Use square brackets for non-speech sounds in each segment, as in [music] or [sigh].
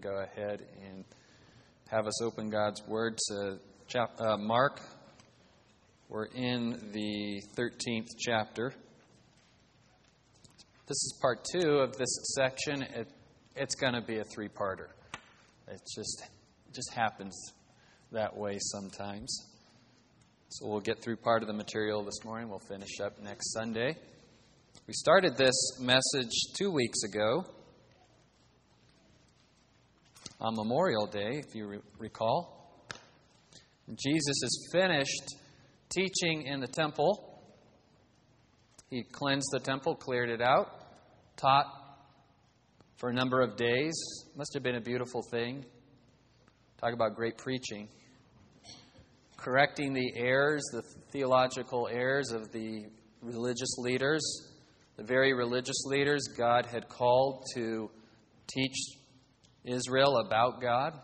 to go ahead and have us open God's Word to chap- uh, Mark. We're in the 13th chapter. This is part two of this section. It, it's going to be a three parter. It just, just happens that way sometimes. So we'll get through part of the material this morning. We'll finish up next Sunday. We started this message two weeks ago on Memorial Day, if you re- recall. Jesus has finished teaching in the temple. He cleansed the temple, cleared it out, taught for a number of days. Must have been a beautiful thing. Talk about great preaching. Correcting the errors, the theological errors of the religious leaders, the very religious leaders God had called to teach Israel about God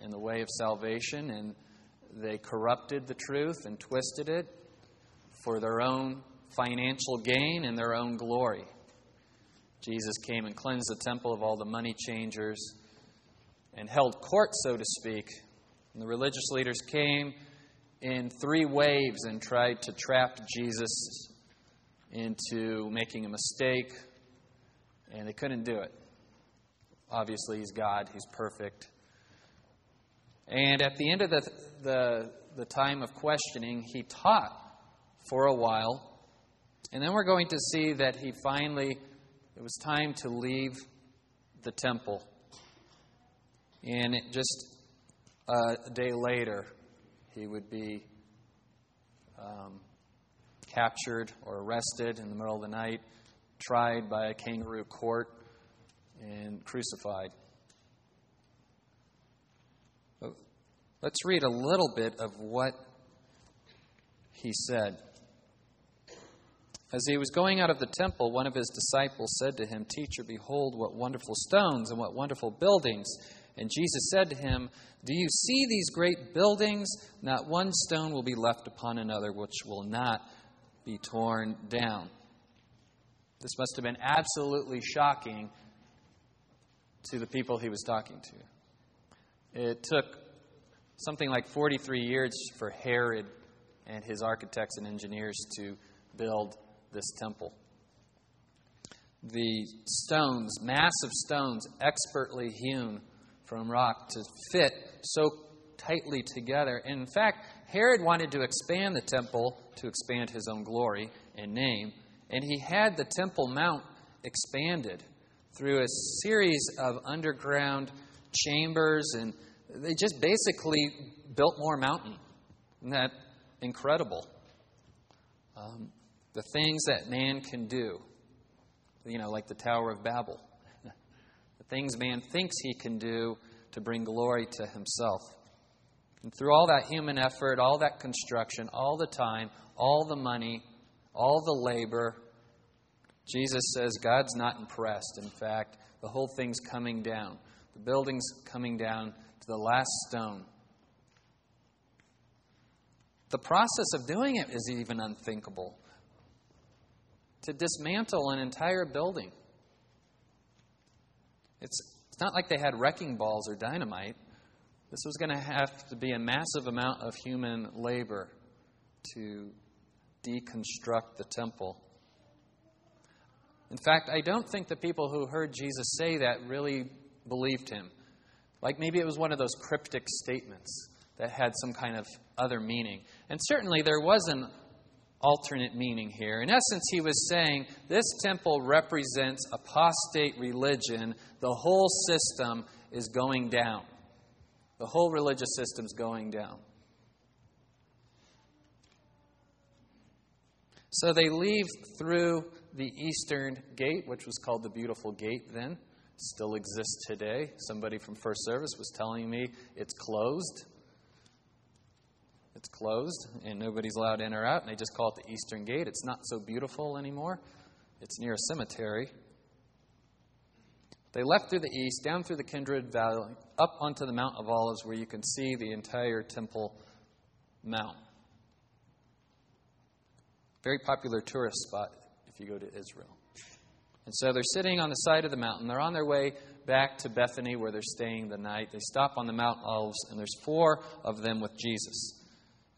and the way of salvation, and they corrupted the truth and twisted it for their own financial gain and their own glory. Jesus came and cleansed the temple of all the money changers and held court, so to speak. And the religious leaders came in three waves and tried to trap Jesus into making a mistake, and they couldn't do it. Obviously, he's God, he's perfect. And at the end of the, the, the time of questioning, he taught for a while. And then we're going to see that he finally, it was time to leave the temple. And it just a day later, he would be um, captured or arrested in the middle of the night, tried by a kangaroo court, and crucified. Let's read a little bit of what he said. As he was going out of the temple, one of his disciples said to him, Teacher, behold, what wonderful stones and what wonderful buildings. And Jesus said to him, Do you see these great buildings? Not one stone will be left upon another which will not be torn down. This must have been absolutely shocking to the people he was talking to. It took something like 43 years for Herod and his architects and engineers to build this temple. The stones, massive stones, expertly hewn from rock to fit so tightly together. And in fact, Herod wanted to expand the temple to expand his own glory and name, and he had the Temple Mount expanded through a series of underground chambers, and they just basically built more mountain. Isn't that incredible? Um, the things that man can do, you know, like the Tower of Babel, [laughs] the things man thinks he can do to bring glory to himself. And through all that human effort, all that construction, all the time, all the money, all the labor, Jesus says God's not impressed. In fact, the whole thing's coming down. The building's coming down to the last stone. The process of doing it is even unthinkable. To dismantle an entire building. It's, it's not like they had wrecking balls or dynamite. This was going to have to be a massive amount of human labor to deconstruct the temple. In fact, I don't think the people who heard Jesus say that really believed him. Like maybe it was one of those cryptic statements that had some kind of other meaning. And certainly there was an alternate meaning here. In essence, he was saying this temple represents apostate religion. The whole system is going down. The whole religious system is going down. So they leave through the eastern gate, which was called the Beautiful Gate then, still exists today. Somebody from First Service was telling me it's closed. It's closed, and nobody's allowed in or out, and they just call it the Eastern Gate. It's not so beautiful anymore. It's near a cemetery. They left through the east, down through the Kidron Valley, up onto the Mount of Olives, where you can see the entire Temple Mount. Very popular tourist spot if you go to Israel. And so they're sitting on the side of the mountain. They're on their way back to Bethany where they're staying the night. They stop on the Mount of Olives, and there's four of them with Jesus.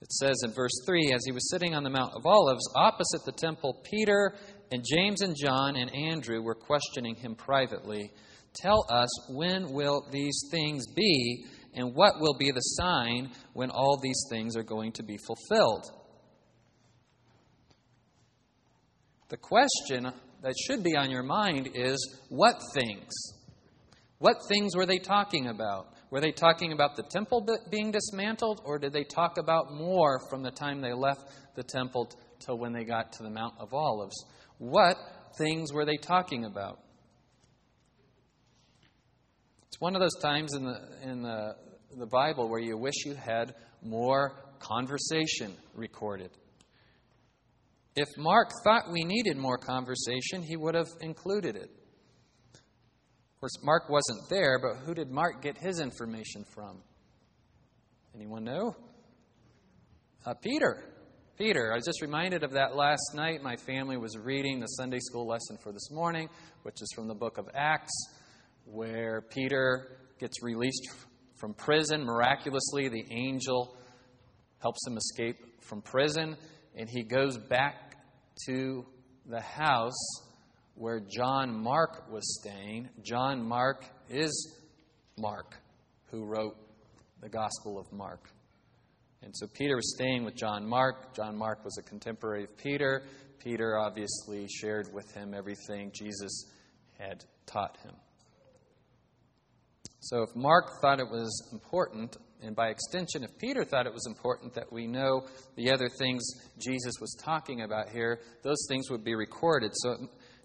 It says in verse 3 As he was sitting on the Mount of Olives, opposite the temple, Peter and James and John and Andrew were questioning him privately. Tell us, when will these things be, and what will be the sign when all these things are going to be fulfilled? The question that should be on your mind is what things? What things were they talking about? Were they talking about the temple being dismantled, or did they talk about more from the time they left the temple till when they got to the Mount of Olives? What things were they talking about? It's one of those times in the, in the, the Bible where you wish you had more conversation recorded. If Mark thought we needed more conversation, he would have included it. Of course, Mark wasn't there, but who did Mark get his information from? Anyone know? Uh, Peter. Peter. I was just reminded of that last night. My family was reading the Sunday school lesson for this morning, which is from the book of Acts, where Peter gets released from prison. Miraculously, the angel helps him escape from prison, and he goes back to the house where John Mark was staying. John Mark is Mark, who wrote the Gospel of Mark. And so Peter was staying with John Mark. John Mark was a contemporary of Peter. Peter obviously shared with him everything Jesus had taught him. So if Mark thought it was important, and by extension, if Peter thought it was important that we know the other things Jesus was talking about here, those things would be recorded. So it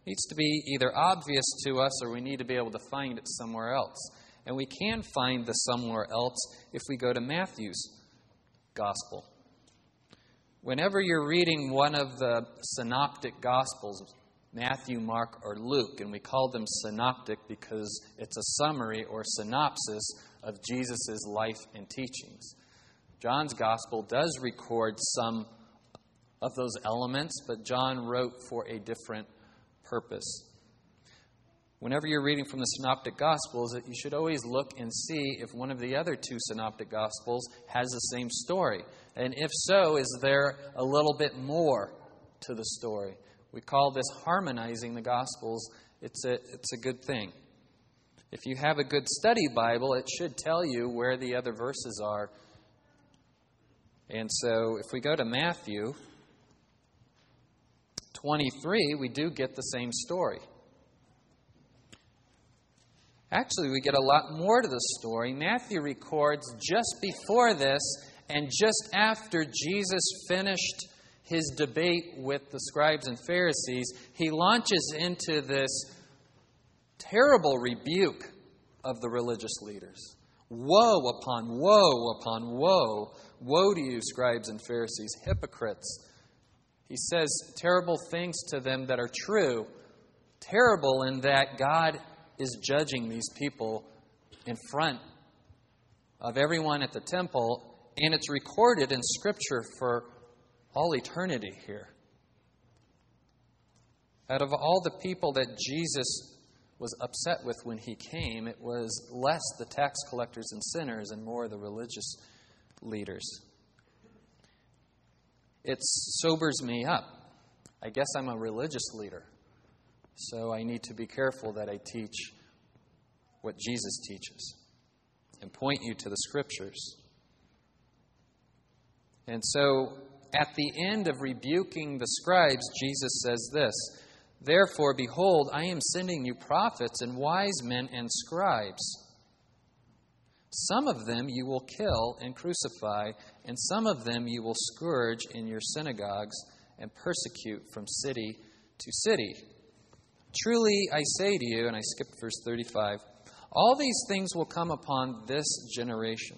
needs to be either obvious to us or we need to be able to find it somewhere else. And we can find the somewhere else if we go to Matthew's gospel. Whenever you're reading one of the synoptic gospels, Matthew, Mark, or Luke, and we call them synoptic because it's a summary or synopsis of Jesus' life and teachings. John's gospel does record some of those elements, but John wrote for a different purpose. Whenever you're reading from the synoptic gospels, you should always look and see if one of the other two synoptic gospels has the same story. And if so, is there a little bit more to the story? We call this harmonizing the Gospels. It's a, it's a good thing. If you have a good study Bible, it should tell you where the other verses are. And so if we go to Matthew 23, we do get the same story. Actually, we get a lot more to the story. Matthew records just before this and just after Jesus finished his debate with the scribes and Pharisees, he launches into this terrible rebuke of the religious leaders. Woe upon woe upon woe. Woe to you, scribes and Pharisees, hypocrites. He says terrible things to them that are true. Terrible in that God is judging these people in front of everyone at the temple, and it's recorded in Scripture for all eternity here. Out of all the people that Jesus was upset with when he came, it was less the tax collectors and sinners and more the religious leaders. It sobers me up. I guess I'm a religious leader, so I need to be careful that I teach what Jesus teaches and point you to the scriptures. And so at the end of rebuking the scribes, Jesus says this Therefore, behold, I am sending you prophets and wise men and scribes. Some of them you will kill and crucify, and some of them you will scourge in your synagogues and persecute from city to city. Truly, I say to you, and I skipped verse 35, all these things will come upon this generation.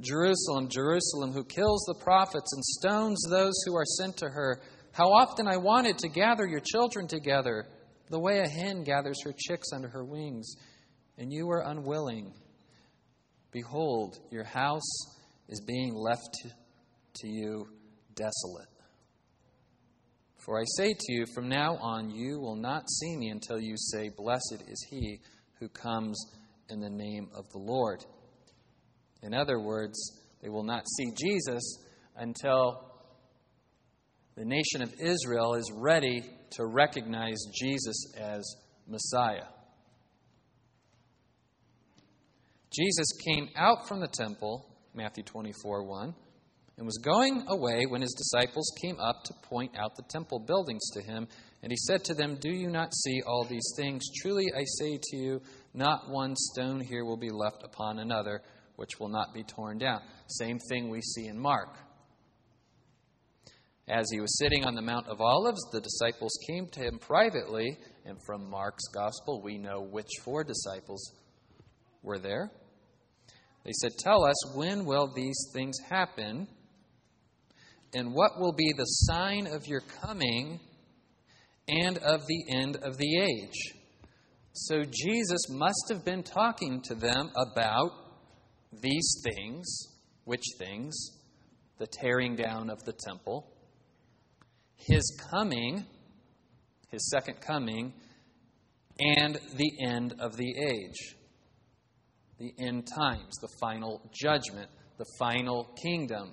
Jerusalem, Jerusalem, who kills the prophets and stones those who are sent to her. How often I wanted to gather your children together, the way a hen gathers her chicks under her wings, and you were unwilling. Behold, your house is being left to, you desolate. For I say to you, from now on you will not see me until you say, Blessed is he who comes in the name of the Lord. In other words, they will not see Jesus until the nation of Israel is ready to recognize Jesus as Messiah. Jesus came out from the temple, Matthew 24 1, and was going away when his disciples came up to point out the temple buildings to him. And he said to them, Do you not see all these things? Truly I say to you, not one stone here will be left upon another, which will not be torn down. Same thing we see in Mark. As he was sitting on the Mount of Olives, the disciples came to him privately, and from Mark's gospel, we know which four disciples were there. They said, Tell us, when will these things happen? And what will be the sign of your coming and of the end of the age? So Jesus must have been talking to them about these things. Which things? The tearing down of the temple, his coming, his second coming, and the end of the age the end times, the final judgment, the final kingdom,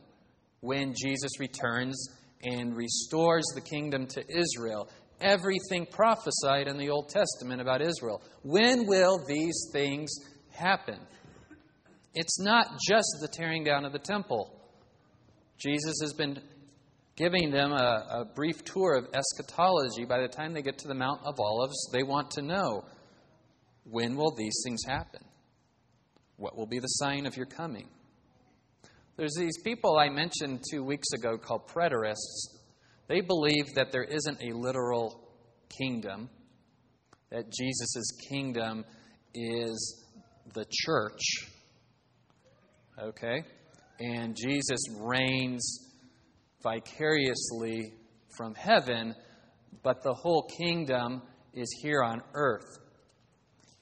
when Jesus returns and restores the kingdom to Israel. Everything prophesied in the Old Testament about Israel. When will these things happen? It's not just the tearing down of the temple. Jesus has been giving them a, a, brief tour of eschatology. By the time they get to the Mount of Olives, they want to know when will these things happen? What will be the sign of your coming? There's these people I mentioned two weeks ago called preterists. They believe that there isn't a literal kingdom, that Jesus' kingdom is the church. Okay? And Jesus reigns vicariously from heaven, but the whole kingdom is here on earth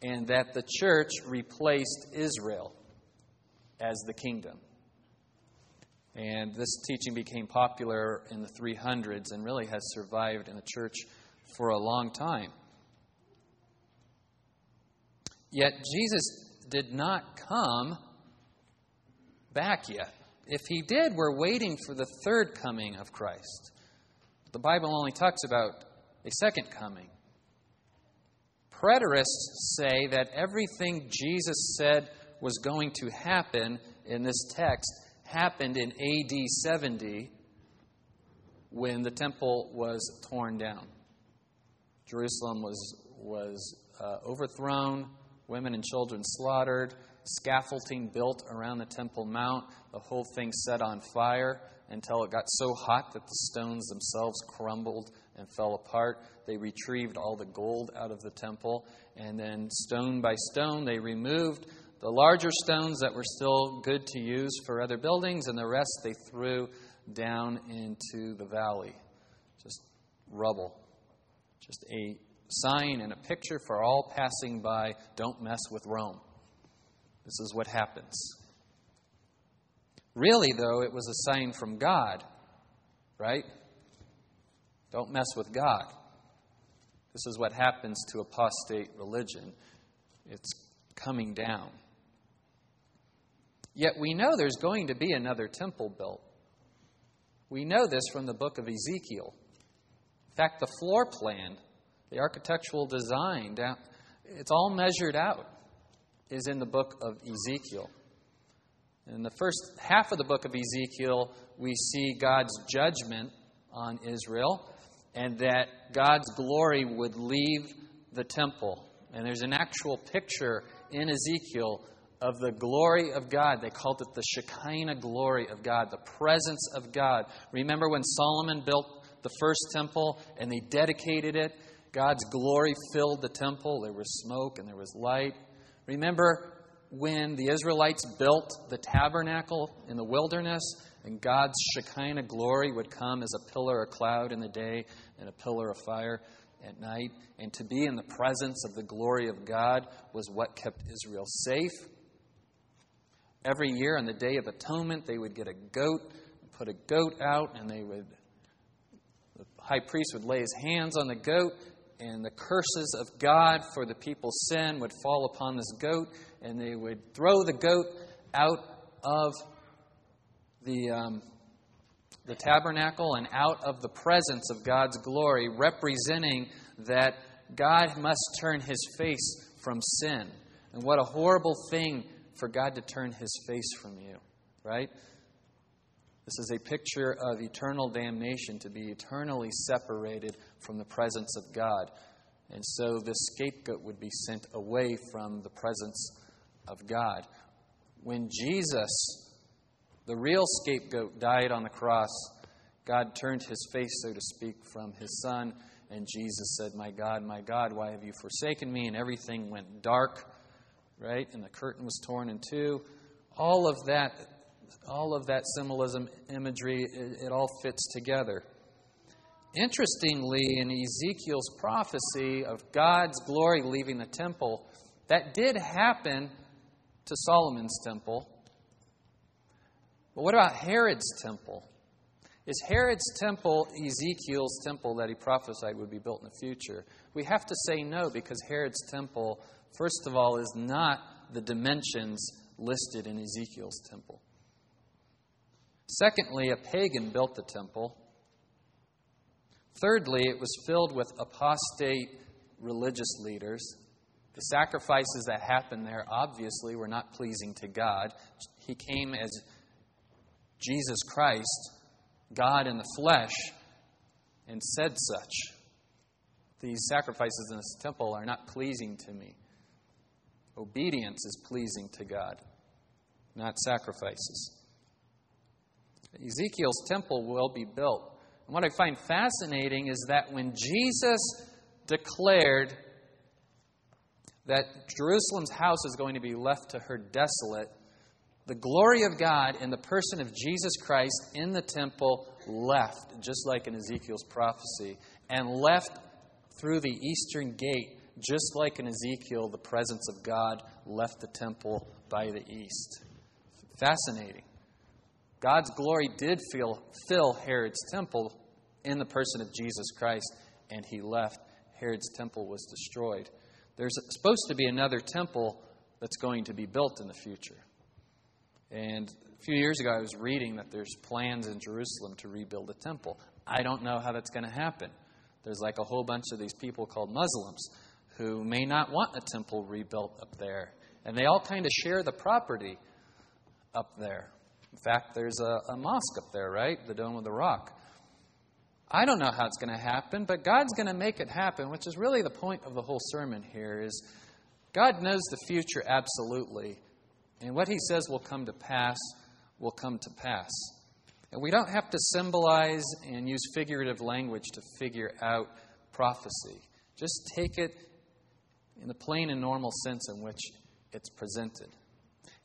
and that the church replaced Israel as the kingdom. And this teaching became popular in the 300s and really has survived in the church for a long time. Yet Jesus did not come back yet. If he did, we're waiting for the third coming of Christ. The Bible only talks about a second coming. Preterists say that everything Jesus said was going to happen in this text happened in AD 70 when the temple was torn down. Jerusalem was, was uh, overthrown, women and children slaughtered, scaffolding built around the Temple Mount, the whole thing set on fire until it got so hot that the stones themselves crumbled and fell apart. They retrieved all the gold out of the temple, and then stone by stone, they removed the larger stones that were still good to use for other buildings, and the rest they threw down into the valley. Just rubble. Just a sign and a picture for all passing by don't mess with Rome. This is what happens. Really, though, it was a sign from God, right? Don't mess with God. This is what happens to apostate religion. It's coming down. Yet we know there's going to be another temple built. We know this from the book of Ezekiel. In fact, the floor plan, the architectural design, it's all measured out, is in the book of Ezekiel. In the first half of the book of Ezekiel, we see God's judgment on Israel and that God's glory would leave the temple. And there's an actual picture in Ezekiel of the glory of God. They called it the Shekinah glory of God, the presence of God. Remember when Solomon built the first temple and they dedicated it? God's glory filled the temple. There was smoke and there was light. Remember when the Israelites built the tabernacle in the wilderness and God's Shekinah glory would come as a pillar of cloud in the day and a pillar of fire at night. And to be in the presence of the glory of God was what kept Israel safe. Every year on the Day of Atonement, they would get a goat, put a goat out, and they would, the high priest would lay his hands on the goat, and the curses of God for the people's sin would fall upon this goat, and they would throw the goat out of the, um, the tabernacle and out of the presence of God's glory, representing that God must turn his face from sin. And what a horrible thing for God to turn his face from you, right? This is a picture of eternal damnation, to be eternally separated from the presence of God. And so the scapegoat would be sent away from the presence of God. When Jesus, the real scapegoat, died on the cross, God turned his face, so to speak, from his son, and Jesus said, My God, my God, why have you forsaken me? And everything went dark, right? And the curtain was torn in two. All of that all of that symbolism, imagery, it, it all fits together. Interestingly, in Ezekiel's prophecy of God's glory leaving the temple, that did happen to Solomon's temple. But what about Herod's temple? Is Herod's temple Ezekiel's temple that he prophesied would be built in the future? We have to say no because Herod's temple, first of all, is not the dimensions listed in Ezekiel's temple. Secondly, a pagan built the temple. Thirdly, it was filled with apostate religious leaders. The sacrifices that happened there obviously were not pleasing to God. He came as Jesus Christ, God in the flesh, and said such. These sacrifices in this temple are not pleasing to me. Obedience is pleasing to God, not sacrifices. Ezekiel's temple will be built. And what I find fascinating is that when Jesus declared that Jerusalem's house is going to be left to her desolate, the glory of God in the person of Jesus Christ in the temple left, just like in Ezekiel's prophecy, and left through the eastern gate, just like in Ezekiel, the presence of God left the temple by the east. Fascinating. God's glory did fill, fill Herod's temple in the person of Jesus Christ, and he left. Herod's temple was destroyed. There's supposed to be another temple that's going to be built in the future. And a few years ago, I was reading that there's plans in Jerusalem to rebuild a temple. I don't know how that's going to happen. There's like a whole bunch of these people called Muslims who may not want a temple rebuilt up there. And they all kind of share the property up there. In fact, there's a, a mosque up there, right? The Dome of the Rock. I don't know how it's going to happen, but God's going to make it happen, which is really the point of the whole sermon here is God knows the future absolutely, and what he says will come to pass will come to pass. And we don't have to symbolize and use figurative language to figure out prophecy. Just take it in the plain and normal sense in which it's presented.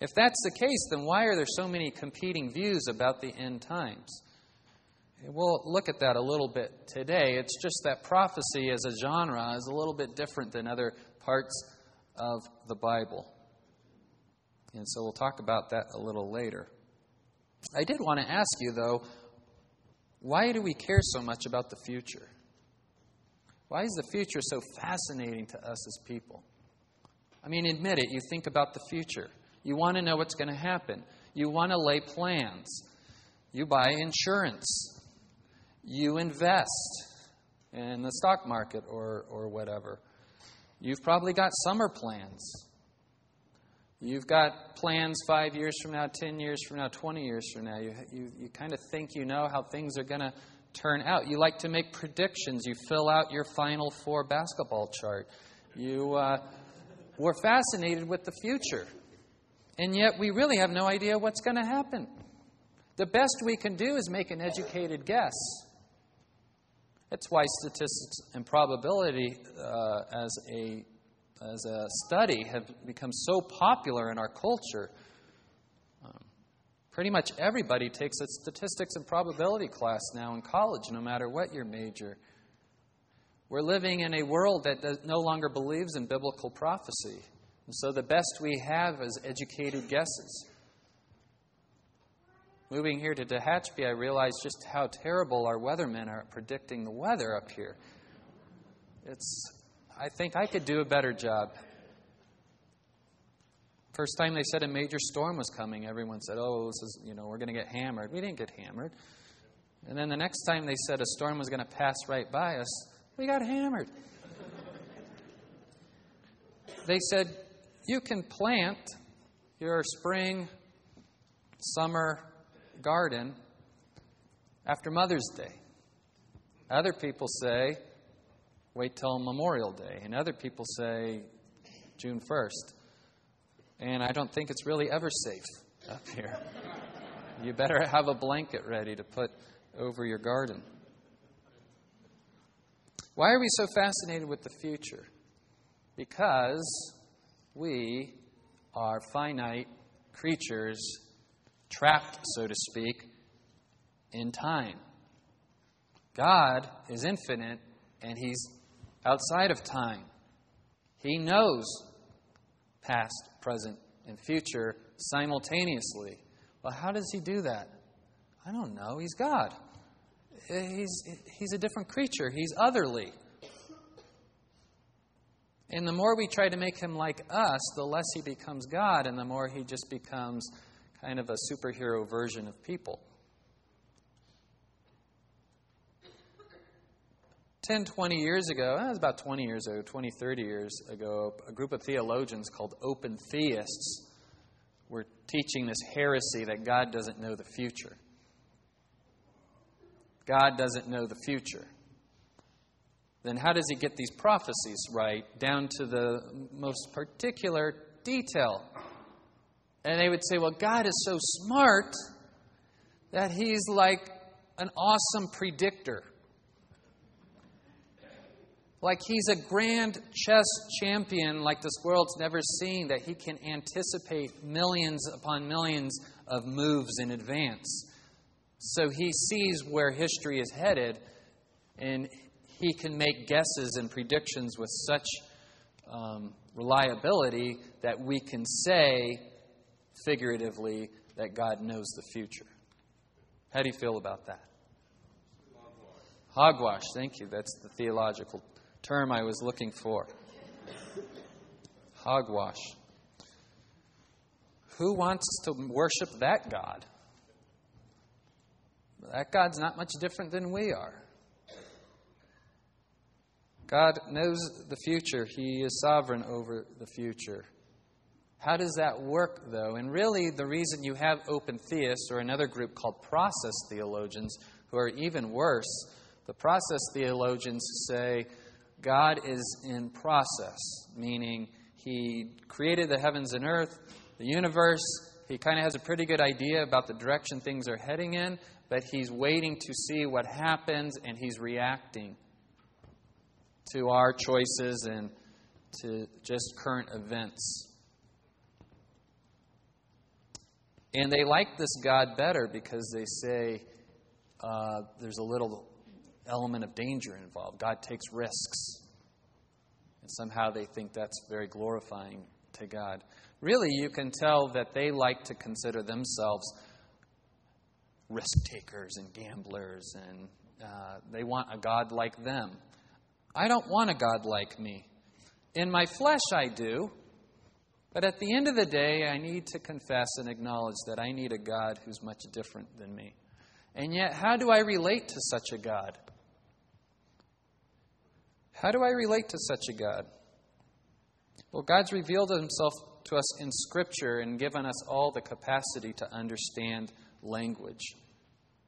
If that's the case, then why are there so many competing views about the end times? We'll look at that a little bit today. It's just that prophecy as a genre is a little bit different than other parts of the Bible. And so we'll talk about that a little later. I did want to ask you, though, why do we care so much about the future? Why is the future so fascinating to us as people? I mean, admit it, you think about the future. You want to know what's going to happen. You want to lay plans. You buy insurance. You invest in the stock market or, or whatever. You've probably got summer plans. You've got plans five years from now, 10 years from now, 20 years from now. You, you, you kind of think you know how things are going to turn out. You like to make predictions. You fill out your Final Four basketball chart. You, uh, we're fascinated with the future. And yet we really have no idea what's going to happen. The best we can do is make an educated guess. That's why statistics and probability uh, as, a, as a study have become so popular in our culture. Um, pretty much everybody takes a statistics and probability class now in college, no matter what your major. We're living in a world that no longer believes in biblical prophecy. And so the best we have is educated guesses. Moving here to Tehachapi, I realized just how terrible our weathermen are at predicting the weather up here. It's, I think I could do a better job. First time they said a major storm was coming, everyone said, "Oh, this is, you know, we're going to get hammered." We didn't get hammered. And then the next time they said a storm was going to pass right by us, we got hammered. they said, "You can plant your spring, summer, garden after Mother's Day. Other people say, wait till Memorial Day. And other people say, June 1st. And I don't think it's really ever safe up here. [laughs] you better have a blanket ready to put over your garden. Why are we so fascinated with the future? Because we are finite creatures trapped, so to speak, in time. God is infinite and He's outside of time. He knows past, present, and future simultaneously. Well, how does He do that? I don't know. He's God. He's, he's a different creature, He's otherly. And the more we try to make him like us, the less he becomes God, and the more he just becomes kind of a superhero version of people. 10, 20 years ago, eh, that was about 20 years ago, 20, 30 years ago, a group of theologians called open theists were teaching this heresy that God doesn't know the future. God doesn't know the future. Then how does he get these prophecies right down to the most particular detail? And they would say, well, God is so smart that he's like an awesome predictor. Like he's a grand chess champion, like this world's never seen, that he can anticipate millions upon millions of moves in advance. So he sees where history is headed, and he can make guesses and predictions with such um, reliability that we can say figuratively that God knows the future. How do you feel about that? Hogwash, thank you. That's the theological term I was looking for. Hogwash. Who wants to worship that God? That God's not much different than we are. God knows the future, He is sovereign over the future. How does that work, though? And really, the reason you have open theists or another group called process theologians, who are even worse, the process theologians say God is in process, meaning He created the heavens and earth, the universe. He kind of has a pretty good idea about the direction things are heading in, but He's waiting to see what happens and He's reacting to our choices and to just current events. And they like this God better because they say uh, there's a little element of danger involved. God takes risks. And somehow they think that's very glorifying to God. Really, you can tell that they like to consider themselves risk takers and gamblers, and uh, they want a God like them. I don't want a God like me. In my flesh, I do. But at the end of the day, I need to confess and acknowledge that I need a God who's much different than me. And yet, how do I relate to such a God? How do I relate to such a God? Well, God's revealed himself to us in Scripture and given us all the capacity to understand language.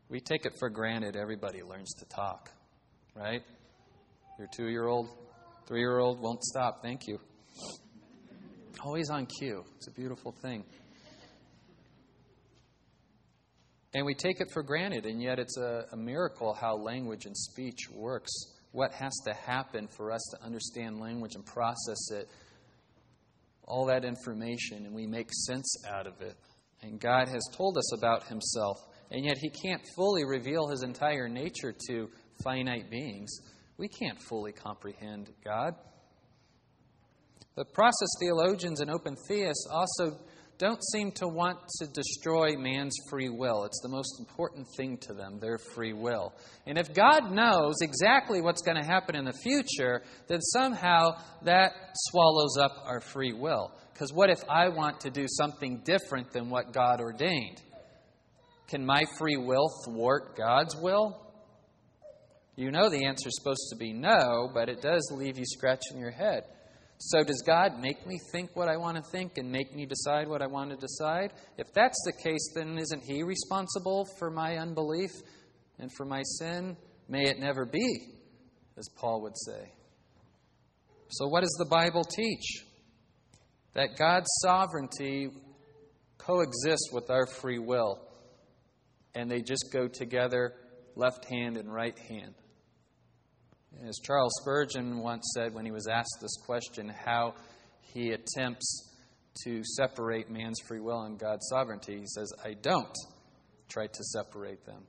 We take it for granted everybody learns to talk, right? Your two year old, three year old won't stop. Thank you. Always on cue. It's a beautiful thing. And we take it for granted, and yet it's a, a, miracle how language and speech works. What has to happen for us to understand language and process it, all that information, and we make sense out of it. And God has told us about Himself, and yet He can't fully reveal His entire nature to finite beings. We can't fully comprehend God. The process theologians and open theists also don't seem to want to destroy man's free will. It's the most important thing to them, their free will. And if God knows exactly what's going to happen in the future, then somehow that swallows up our free will. Because what if I want to do something different than what God ordained? Can my free will thwart God's will? You know the answer is supposed to be no, but it does leave you scratching your head. So, does God make me think what I want to think and make me decide what I want to decide? If that's the case, then isn't He responsible for my unbelief and for my sin? May it never be, as Paul would say. So, what does the Bible teach? That God's sovereignty coexists with our free will, and they just go together, left hand and right hand. As Charles Spurgeon once said when he was asked this question, how he attempts to separate man's free will and God's sovereignty, he says, I don't try to separate them.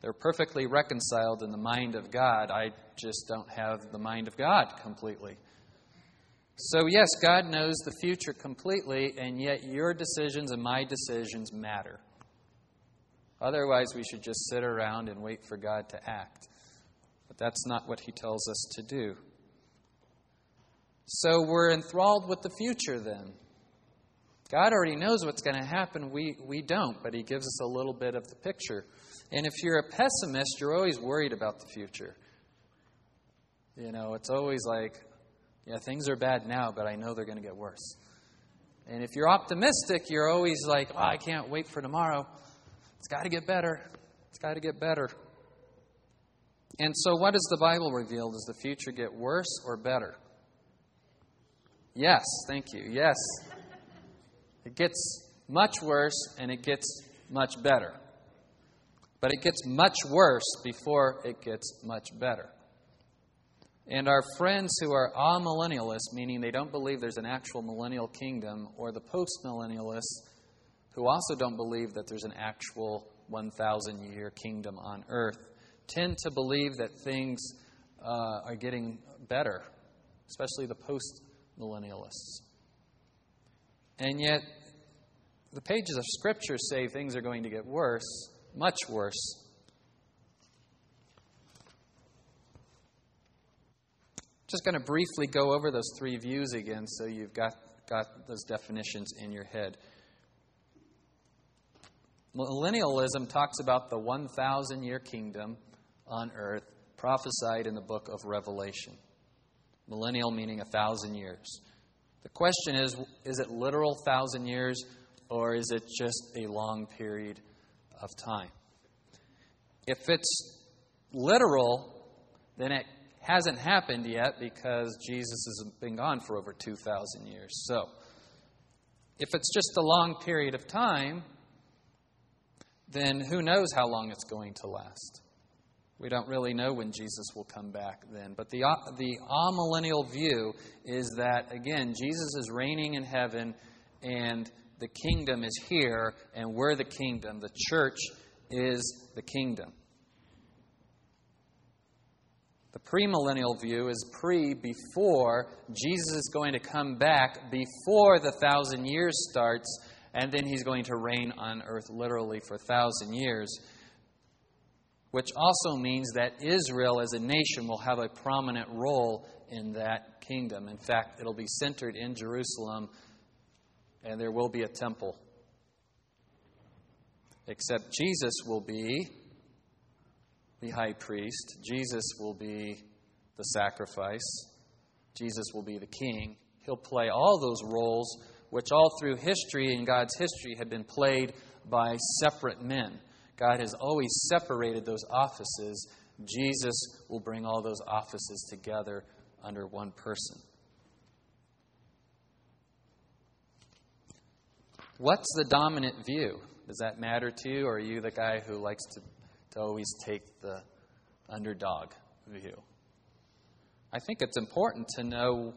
They're perfectly reconciled in the mind of God. I just don't have the mind of God completely. So, yes, God knows the future completely, and yet your decisions and my decisions matter. Otherwise, we should just sit around and wait for God to act. But that's not what he tells us to do. So we're enthralled with the future then. God already knows what's going to happen. We, we don't, but he gives us a little bit of the picture. And if you're a pessimist, you're always worried about the future. You know, it's always like, yeah, things are bad now, but I know they're going to get worse. And if you're optimistic, you're always like, oh, I can't wait for tomorrow. It's got to get better. It's got to get better. And so, what does the Bible reveal? Does the future get worse or better? Yes, thank you. Yes. It gets much worse and it gets much better. But it gets much worse before it gets much better. And our friends who are amillennialists, meaning they don't believe there's an actual millennial kingdom, or the postmillennialists, who also don't believe that there's an actual 1,000 year kingdom on earth, tend to believe that things uh, are getting better, especially the post millennialists. And yet, the pages of Scripture say things are going to get worse, much worse. Just going to briefly go over those three views again so you've got, got those definitions in your head. Millennialism talks about the 1,000 year kingdom on earth prophesied in the book of Revelation. Millennial meaning a thousand years. The question is is it literal thousand years or is it just a long period of time? If it's literal, then it hasn't happened yet because Jesus has been gone for over 2,000 years. So, if it's just a long period of time, then who knows how long it's going to last? We don't really know when Jesus will come back then. But the, uh, the amillennial view is that, again, Jesus is reigning in heaven and the kingdom is here, and we're the kingdom. The church is the kingdom. The premillennial view is pre before Jesus is going to come back, before the thousand years starts, and then he's going to reign on earth literally for a thousand years which also means that Israel as a nation will have a prominent role in that kingdom. In fact, it'll be centered in Jerusalem, and there will be a temple. Except Jesus will be the high priest, Jesus will be the sacrifice, Jesus will be the king. He'll play all those roles, which all through history and God's history have been played by separate men. God has always separated those offices. Jesus will bring all those offices together under one person. What's the dominant view? Does that matter to you, or are you the guy who likes to, to always take the underdog view? I think it's important to know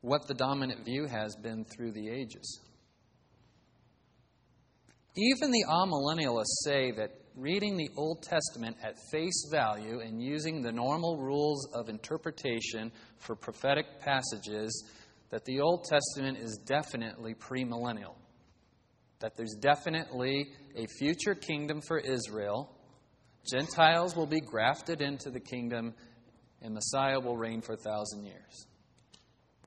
what the dominant view has been through the ages. Even the amillennialists say that reading the Old Testament at face value and using the normal rules of interpretation for prophetic passages, that the Old Testament is definitely premillennial. That there's definitely a future kingdom for Israel. Gentiles will be grafted into the kingdom, and Messiah will reign for a thousand years.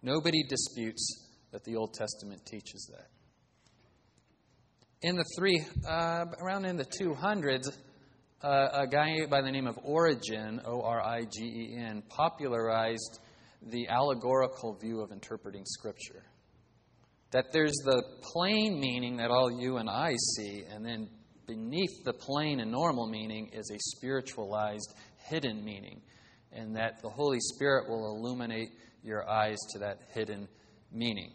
Nobody disputes that the Old Testament teaches that. In the three, uh, around in the 200s, uh, a guy by the name of Origen, O R I G E N, popularized the allegorical view of interpreting Scripture. That there's the plain meaning that all you and I see, and then beneath the plain and normal meaning is a spiritualized, hidden meaning, and that the Holy Spirit will illuminate your eyes to that hidden meaning.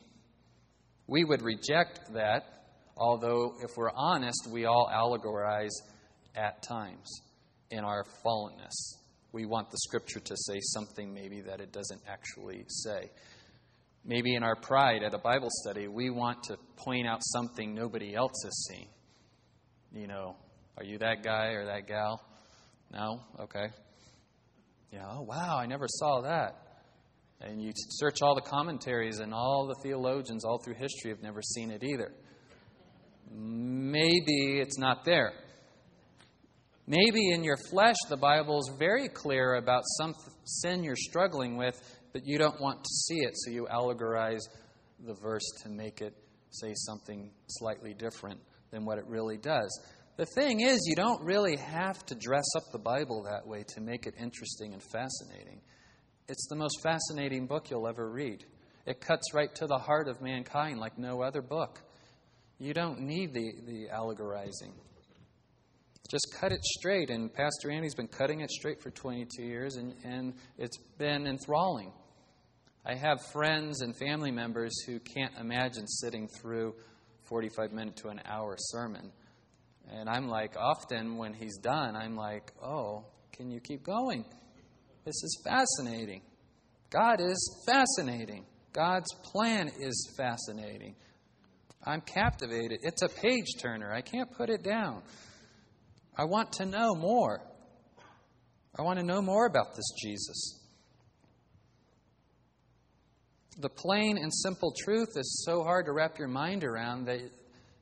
We would reject that, although, if we're honest, we all allegorize at times in our fallenness. We want the scripture to say something maybe that it doesn't actually say. Maybe in our pride at a Bible study, we want to point out something nobody else has seen. You know, are you that guy or that gal? No? Okay. Yeah, oh, wow, I never saw that. And you search all the commentaries, and all the theologians all through history have never seen it either. Maybe it's not there. Maybe in your flesh, the Bible is very clear about some sin you're struggling with, but you don't want to see it, so you allegorize the verse to make it say something slightly different than what it really does. The thing is, you don't really have to dress up the Bible that way to make it interesting and fascinating. It's the most fascinating book you'll ever read. It cuts right to the heart of mankind like no other book. You don't need the, the allegorizing. Just cut it straight. And Pastor Andy's been cutting it straight for 22 years, and, and it's been enthralling. I have friends and family members who can't imagine sitting through 45 minute to an hour sermon. And I'm like, often when he's done, I'm like, oh, can you keep going? This is fascinating. God is fascinating. God's plan is fascinating. I'm captivated. It's a page turner. I can't put it down. I want to know more. I want to know more about this Jesus. The plain and simple truth is so hard to wrap your mind around that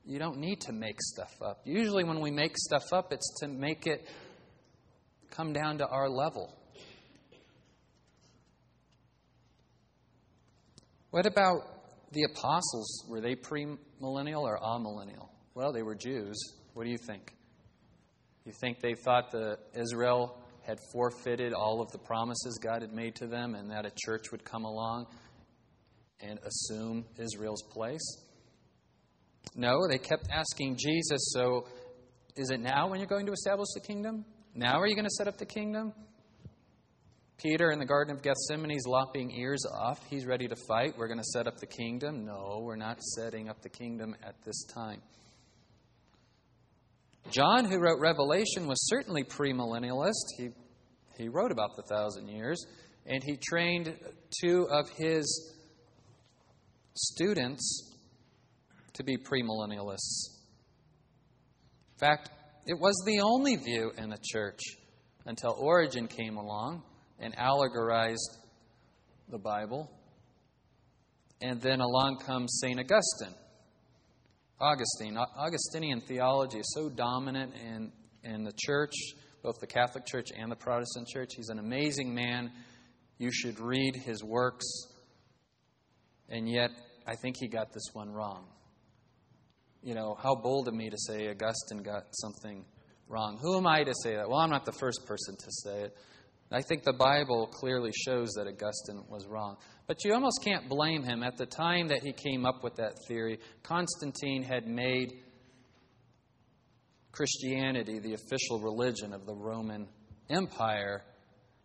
you don't need to make stuff up. Usually, when we make stuff up, it's to make it come down to our level. What about the apostles? Were they premillennial or amillennial? Well, they were Jews. What do you think? You think they thought that Israel had forfeited all of the promises God had made to them and that a church would come along and assume Israel's place? No, they kept asking Jesus, so is it now when you're going to establish the kingdom? Now are you going to set up the kingdom? Peter in the Garden of Gethsemane is lopping ears off. He's ready to fight. We're going to set up the kingdom. No, we're not setting up the kingdom at this time. John, who wrote Revelation, was certainly premillennialist. He, he wrote about the thousand years, and he trained two of his students to be premillennialists. In fact, it was the only view in the church until Origen came along and allegorized the Bible. And then along comes St. Augustine Augustine. Augustinian theology is so dominant in, in the church, both the Catholic Church and the Protestant Church. He's an amazing man. You should read his works. And yet, I think he got this one wrong. You know, how bold of me to say Augustine got something wrong. Who am I to say that? Well, I'm not the first person to say it. I think the Bible clearly shows that Augustine was wrong. But you almost can't blame him. At the time that he came up with that theory, Constantine had made Christianity the official religion of the Roman Empire,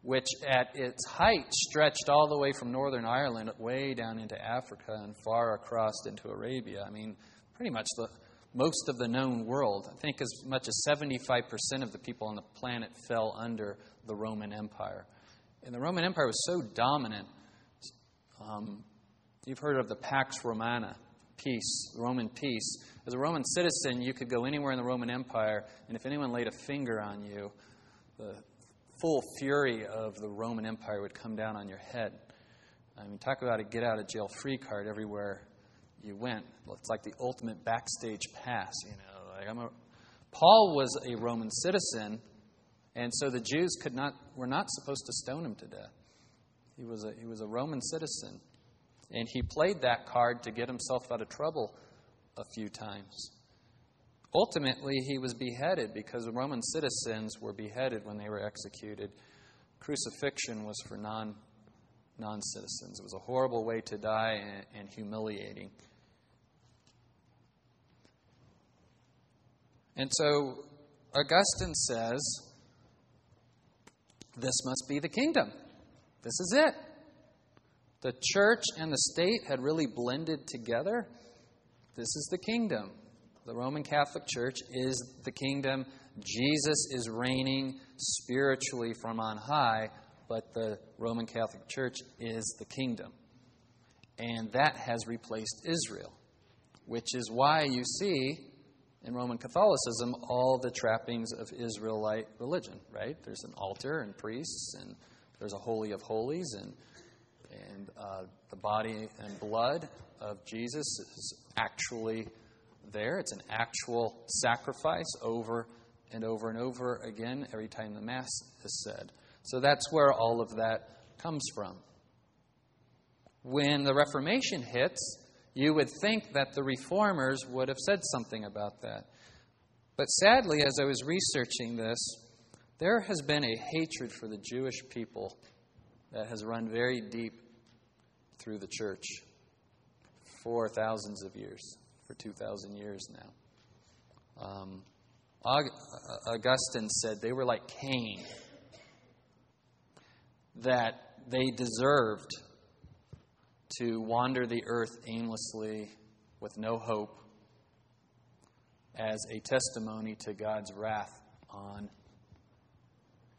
which at its height stretched all the way from northern Ireland way down into Africa and far across into Arabia. I mean, pretty much the most of the known world. I think as much as 75% of the people on the planet fell under the Roman Empire. And the Roman Empire was so dominant. Um, you've heard of the Pax Romana, peace, Roman peace. As a Roman citizen, you could go anywhere in the Roman Empire, and if anyone laid a finger on you, the full fury of the Roman Empire would come down on your head. I mean, talk about a get out of jail free card everywhere you went. It's like the ultimate backstage pass, you know. Like I'm a, Paul was a Roman citizen, and so the Jews could not were not supposed to stone him to death. He was a, he was a Roman citizen. And he played that card to get himself out of trouble a few times. Ultimately, he was beheaded because Roman citizens were beheaded when they were executed. Crucifixion was for non non citizens. It was a horrible way to die and, and humiliating. And so Augustine says, This must be the kingdom. This is it. The church and the state had really blended together. This is the kingdom. The Roman Catholic Church is the kingdom. Jesus is reigning spiritually from on high, but the Roman Catholic Church is the kingdom. And that has replaced Israel, which is why you see in Roman Catholicism all the trappings of Israelite religion, right? There's an altar and priests and there's a holy of holies, and and uh, the body and blood of Jesus is actually there. It's an actual sacrifice over and over and over again every time the Mass is said. So that's where all of that comes from. When the Reformation hits, you would think that the reformers would have said something about that. But sadly, as I was researching this, there has been a hatred for the Jewish people that has run very deep through the church for thousands of years, for 2,000 years now. Um, Augustine said they were like Cain, that they deserved to wander the earth aimlessly with no hope as a testimony to God's wrath on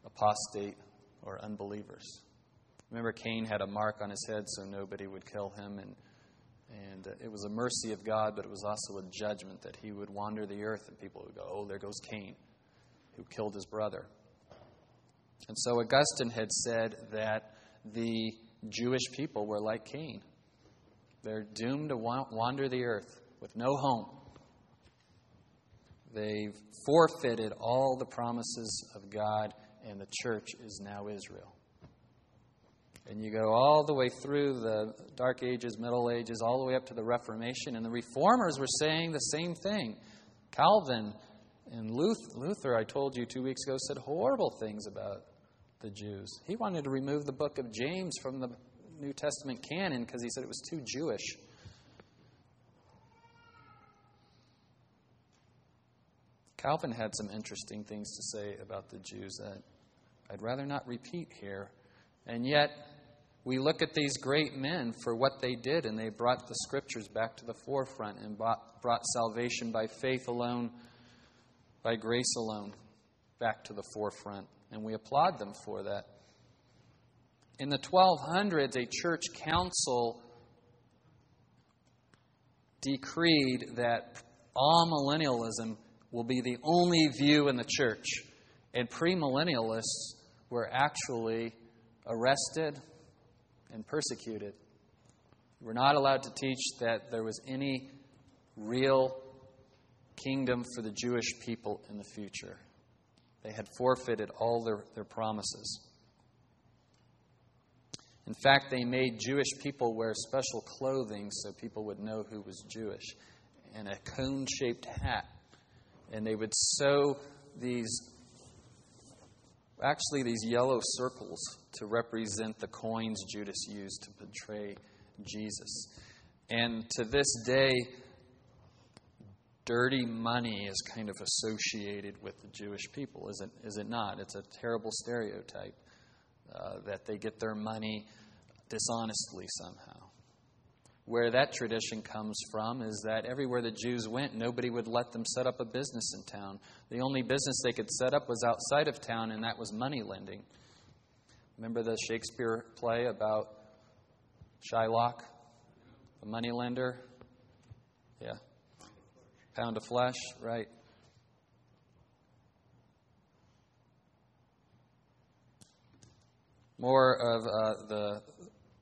apostate or unbelievers. Remember, Cain had a mark on his head so nobody would kill him, and, and uh, it was a mercy of God, but it was also a judgment that he would wander the earth and people would go, Oh, there goes Cain, who killed his brother. And so Augustine had said that the Jewish people were like Cain. They're doomed to wander the earth with no home. They've forfeited all the promises of God and the church is now Israel. And you go all the way through the Dark Ages, Middle Ages, all the way up to the Reformation, and the Reformers were saying the same thing. Calvin and Luther, I told you two weeks ago, said horrible things about the Jews. He wanted to remove the book of James from the New Testament canon because he said it was too Jewish. Calvin had some interesting things to say about the Jews that I'd rather not repeat here. And yet, we look at these great men for what they did, and they brought the scriptures back to the forefront and brought, brought salvation by faith alone, by grace alone, back to the forefront. And we applaud them for that. In the 1200s, a church council decreed that amillennialism will be the only view in the church. And premillennialists were actually arrested and persecuted. We're not allowed to teach that there was any real kingdom for the Jewish people in the future. They had forfeited all their, their promises. In fact, they made Jewish people wear special clothing so people would know who was Jewish, and a cone shaped hat. And they would sew these actually these yellow circles to represent the coins Judas used to betray Jesus. And to this day, dirty money is kind of associated with the Jewish people, is it, is it not? It's a terrible stereotype uh, that they get their money dishonestly somehow. Where that tradition comes from is that everywhere the Jews went, nobody would let them set up a business in town. The only business they could set up was outside of town, and that was money lending. Remember the Shakespeare play about Shylock, the money lender? Yeah. Pound of flesh, right. More of uh, the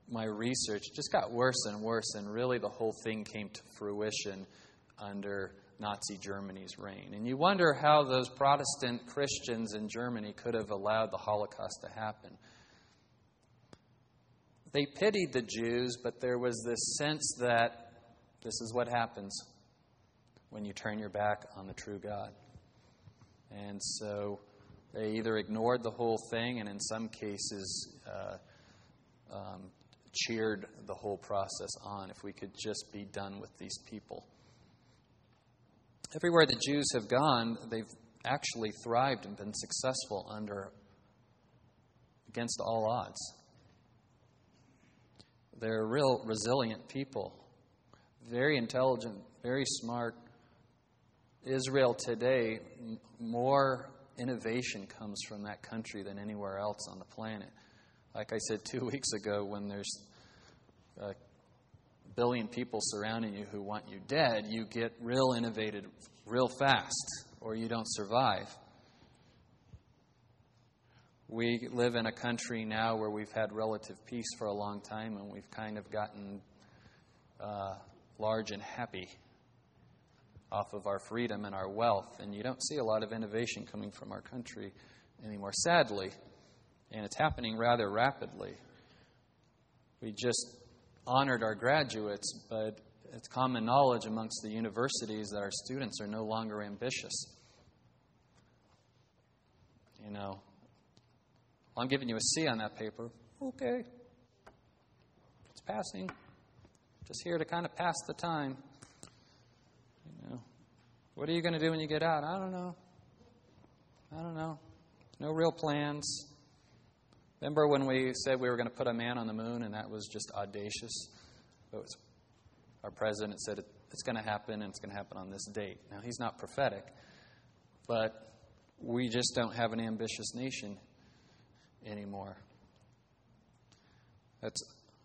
my research, just got worse and worse, and really the whole thing came to fruition under Nazi Germany's reign. And you wonder how those Protestant Christians in Germany could have allowed the Holocaust to happen. They pitied the Jews, but there was this sense that this is what happens when you turn your back on the true God. And so they either ignored the whole thing and, in some cases, uh, um, cheered the whole process on if we could just be done with these people. Everywhere the Jews have gone, they've actually thrived and been successful under against all odds. They're real resilient people, very intelligent, very smart. Israel today, more innovation comes from that country than anywhere else on the planet. Like I said two [laughs] weeks ago, when there's a billion people surrounding you who want you dead, you get real innovative real fast, or you don't survive. We live in a country now where we've had relative peace for a long time, and we've kind of gotten uh, large and happy off of our freedom and our wealth. And you don't see a lot of innovation coming from our country anymore, sadly. And it's happening rather rapidly. We just honored our graduates, but it's common knowledge amongst the universities that our students are no longer ambitious. You know, well, I'm giving you a C on that paper. Okay. It's passing. Just here to kind of pass the time. What are you going to do when you get out? I don't know. I don't know. No real plans. Remember when we said we were going to put a man on the moon and that was just audacious? It was, our president said it's going to happen and it's going to happen on this date. Now, he's not prophetic, but we just don't have an ambitious nation anymore. That's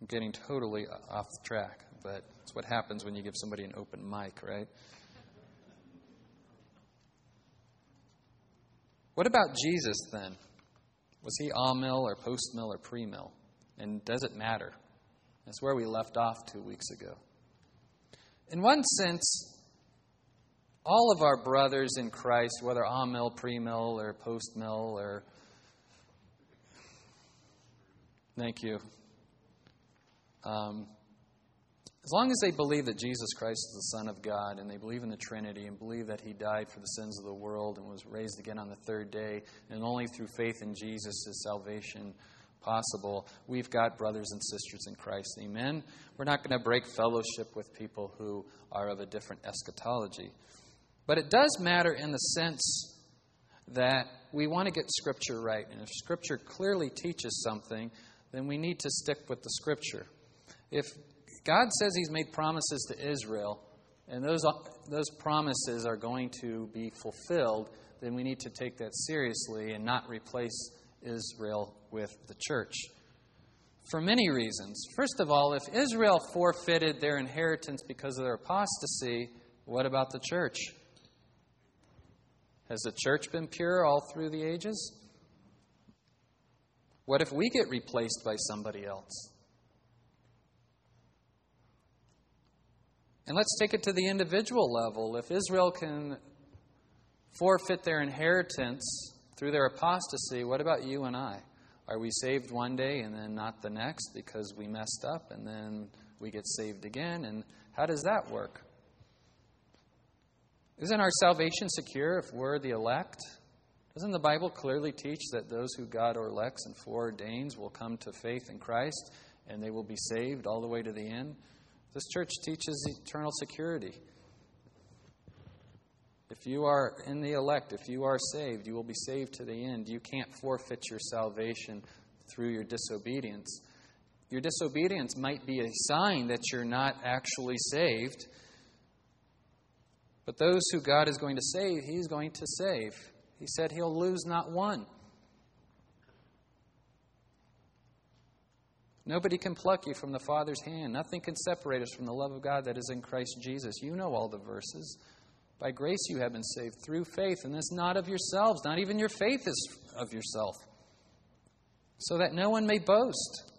getting totally off track, but it's what happens when you give somebody an open mic, right? What about Jesus then? Was he amill or post mill or pre mill? And does it matter? That's where we left off two weeks ago. In one sense, all of our brothers in Christ, whether amill, pre mill, or post mill, or Thank you. Um, as long as they believe that Jesus Christ is the Son of God and they believe in the Trinity and believe that He died for the sins of the world and was raised again on the third day, and only through faith in Jesus is salvation possible, we've got brothers and sisters in Christ. Amen? We're not going to break fellowship with people who are of a different eschatology. But it does matter in the sense that we want to get Scripture right. And if Scripture clearly teaches something, then we need to stick with the Scripture. If God says He's made promises to Israel, and those, those promises are going to be fulfilled, then we need to take that seriously and not replace Israel with the church. For many reasons. First of all, if Israel forfeited their inheritance because of their apostasy, what about the church? Has the church been pure all through the ages? What if we get replaced by somebody else? And let's take it to the individual level. If Israel can forfeit their inheritance through their apostasy, what about you and I? Are we saved one day and then not the next because we messed up and then we get saved again? And how does that work? Isn't our salvation secure if we're the elect? Doesn't the Bible clearly teach that those who God elects and foreordains will come to faith in Christ and they will be saved all the way to the end? This church teaches eternal security. If you are in the elect, if you are saved, you will be saved to the end. You can't forfeit your salvation through your disobedience. Your disobedience might be a sign that you're not actually saved. But those who God is going to save, He's going to save. He said he'll lose not one. Nobody can pluck you from the Father's hand. Nothing can separate us from the love of God that is in Christ Jesus. You know all the verses. By grace you have been saved through faith, and this not of yourselves. Not even your faith is of yourself. So that no one may boast.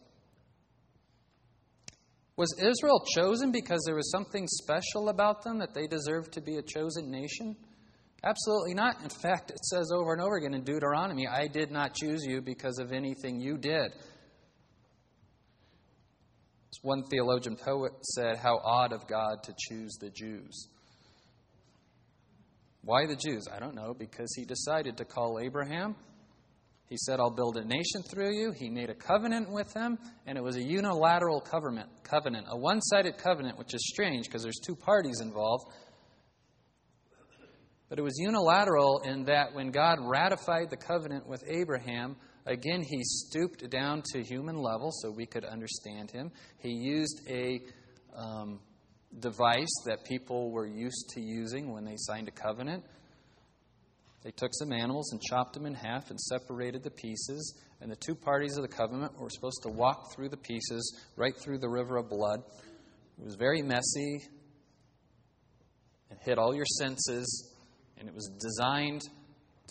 Was Israel chosen because there was something special about them that they deserved to be a chosen nation? Absolutely not. In fact, it says over and over again in Deuteronomy, I did not choose you because of anything you did. One theologian poet said, How odd of God to choose the Jews. Why the Jews? I don't know, because he decided to call Abraham. He said, I'll build a nation through you. He made a covenant with them, and it was a unilateral covenant, covenant a one sided covenant, which is strange because there's two parties involved. But it was unilateral in that when God ratified the covenant with Abraham, again, he stooped down to human level so we could understand him. He used a um, device that people were used to using when they signed a covenant. They took some animals and chopped them in half and separated the pieces. And the two parties of the covenant were supposed to walk through the pieces right through the river of blood. It was very messy. It hit all your senses and it was designed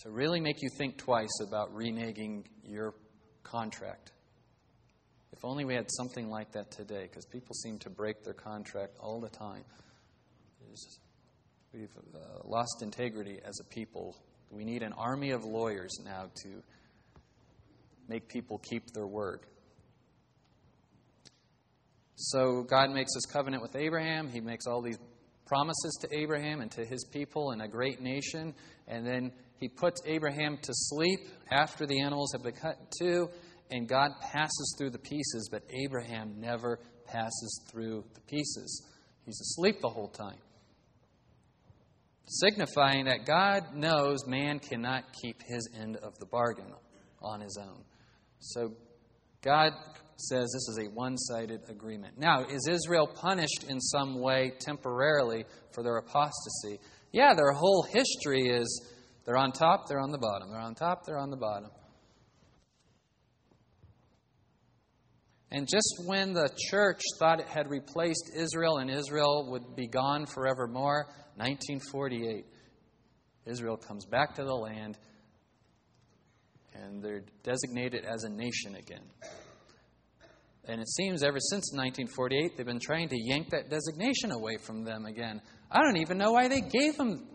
to really make you think twice about reneging your contract. If only we had something like that today, because people seem to break their contract all the time. We've uh, lost integrity as a people. We need an army of lawyers now to make people keep their word. So God makes this covenant with Abraham. He makes all these promises to Abraham and to his people and a great nation. And then he puts Abraham to sleep after the animals have been cut in two, and God passes through the pieces, but Abraham never passes through the pieces. He's asleep the whole time. Signifying that God knows man cannot keep his end of the bargain on his own. So God says this is a one sided agreement. Now, is Israel punished in some way temporarily for their apostasy? Yeah, their whole history is they're on top, they're on the bottom. They're on top, they're on the bottom. And just when the church thought it had replaced Israel and Israel would be gone forevermore, 1948, Israel comes back to the land and they're designated as a nation again. And it seems ever since 1948, they've been trying to yank that designation away from them again. I don't even know why they gave them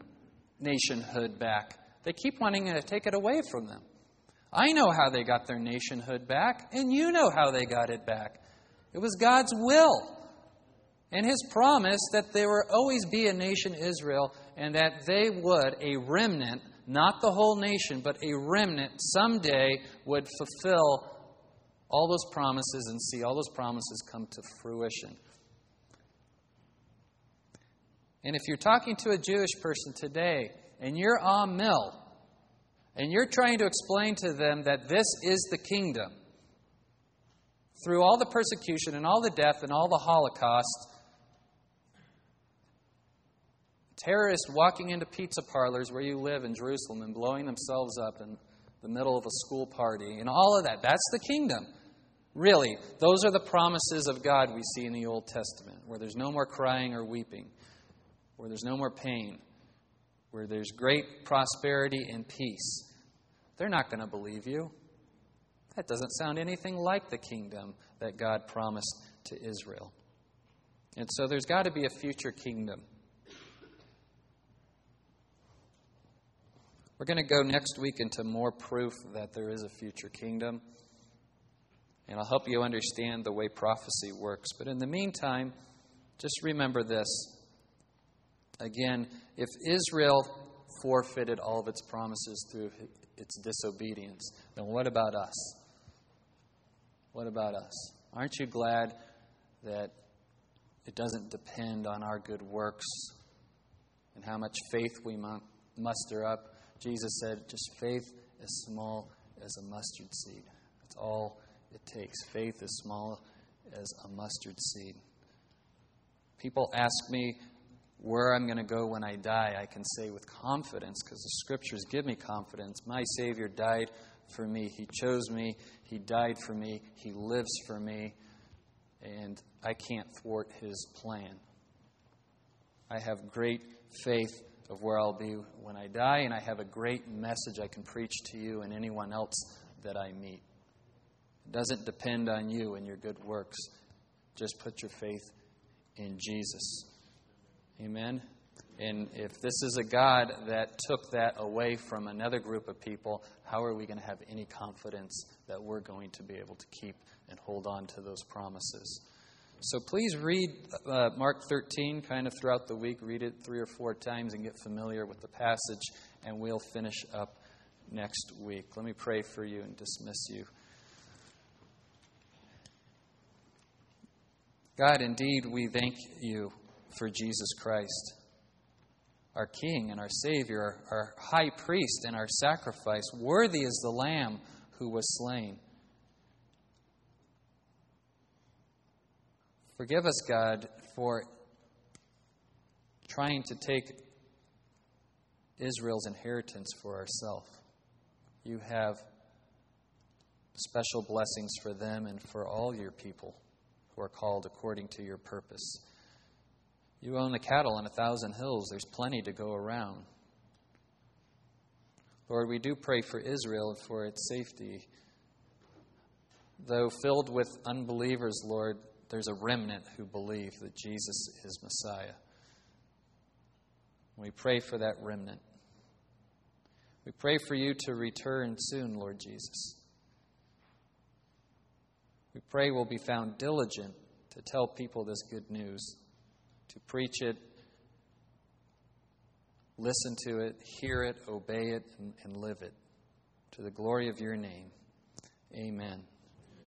nationhood back. They keep wanting to take it away from them. I know how they got their nationhood back, and you know how they got it back. It was God's will and His promise that there would always be a nation Israel and that they would, a remnant, not the whole nation, but a remnant, someday would fulfill all those promises and see all those promises come to fruition. And if you're talking to a Jewish person today and you're amill and you're trying to explain to them that this is the kingdom, through all the persecution and all the death and all the Holocaust, terrorists walking into pizza parlors where you live in Jerusalem and blowing themselves up in the middle of a school party and all of that, that's the kingdom. Really, those are the promises of God we see in the Old Testament, where there's no more crying or weeping, where there's no more pain, where there's great prosperity and peace. They're not going to believe you. That doesn't sound anything like the kingdom that God promised to Israel. And so there's got to be a future kingdom. We're going to go next week into more proof that there is a future kingdom and I'll help you understand the way prophecy works. But in the meantime, just remember this. Again, if Israel forfeited all of its promises through its disobedience, then what about us? What about us? Aren't you glad that it doesn't depend on our good works and how much faith we muster up? Jesus said, just faith as small as a mustard seed. That's all it takes. Faith as small as a mustard seed. People ask me where I'm going to go when I die. I can say with confidence, because the scriptures give me confidence. My Savior died for me. He chose me. He died for me. He lives for me. And I can't thwart His plan. I have great faith of where I'll be when I die, and I have a great message I can preach to you and anyone else that I meet. It doesn't depend on you and your good works. Just put your faith in Jesus. Amen. And if this is a God that took that away from another group of people, how are we going to have any confidence that we're going to be able to keep and hold on to those promises? So please read uh, Mark 13 kind of throughout the week. Read it three or four times and get familiar with the passage, and we'll finish up next week. Let me pray for you and dismiss you. God, indeed, we thank you for Jesus Christ, our King and our Savior, our high priest and our sacrifice. Worthy is the Lamb who was slain. Forgive us, God, for trying to take Israel's inheritance for ourselves. You have special blessings for them and for all your people who are called according to your purpose. You own the cattle on a thousand hills, there's plenty to go around. Lord, we do pray for Israel and for its safety. Though filled with unbelievers, Lord, there's a remnant who believe that Jesus is Messiah. We pray for that remnant. We pray for you to return soon, Lord Jesus. We pray we'll be found diligent to tell people this good news, to preach it, listen to it, hear it, obey it, and, and live it. To the glory of your name. Amen.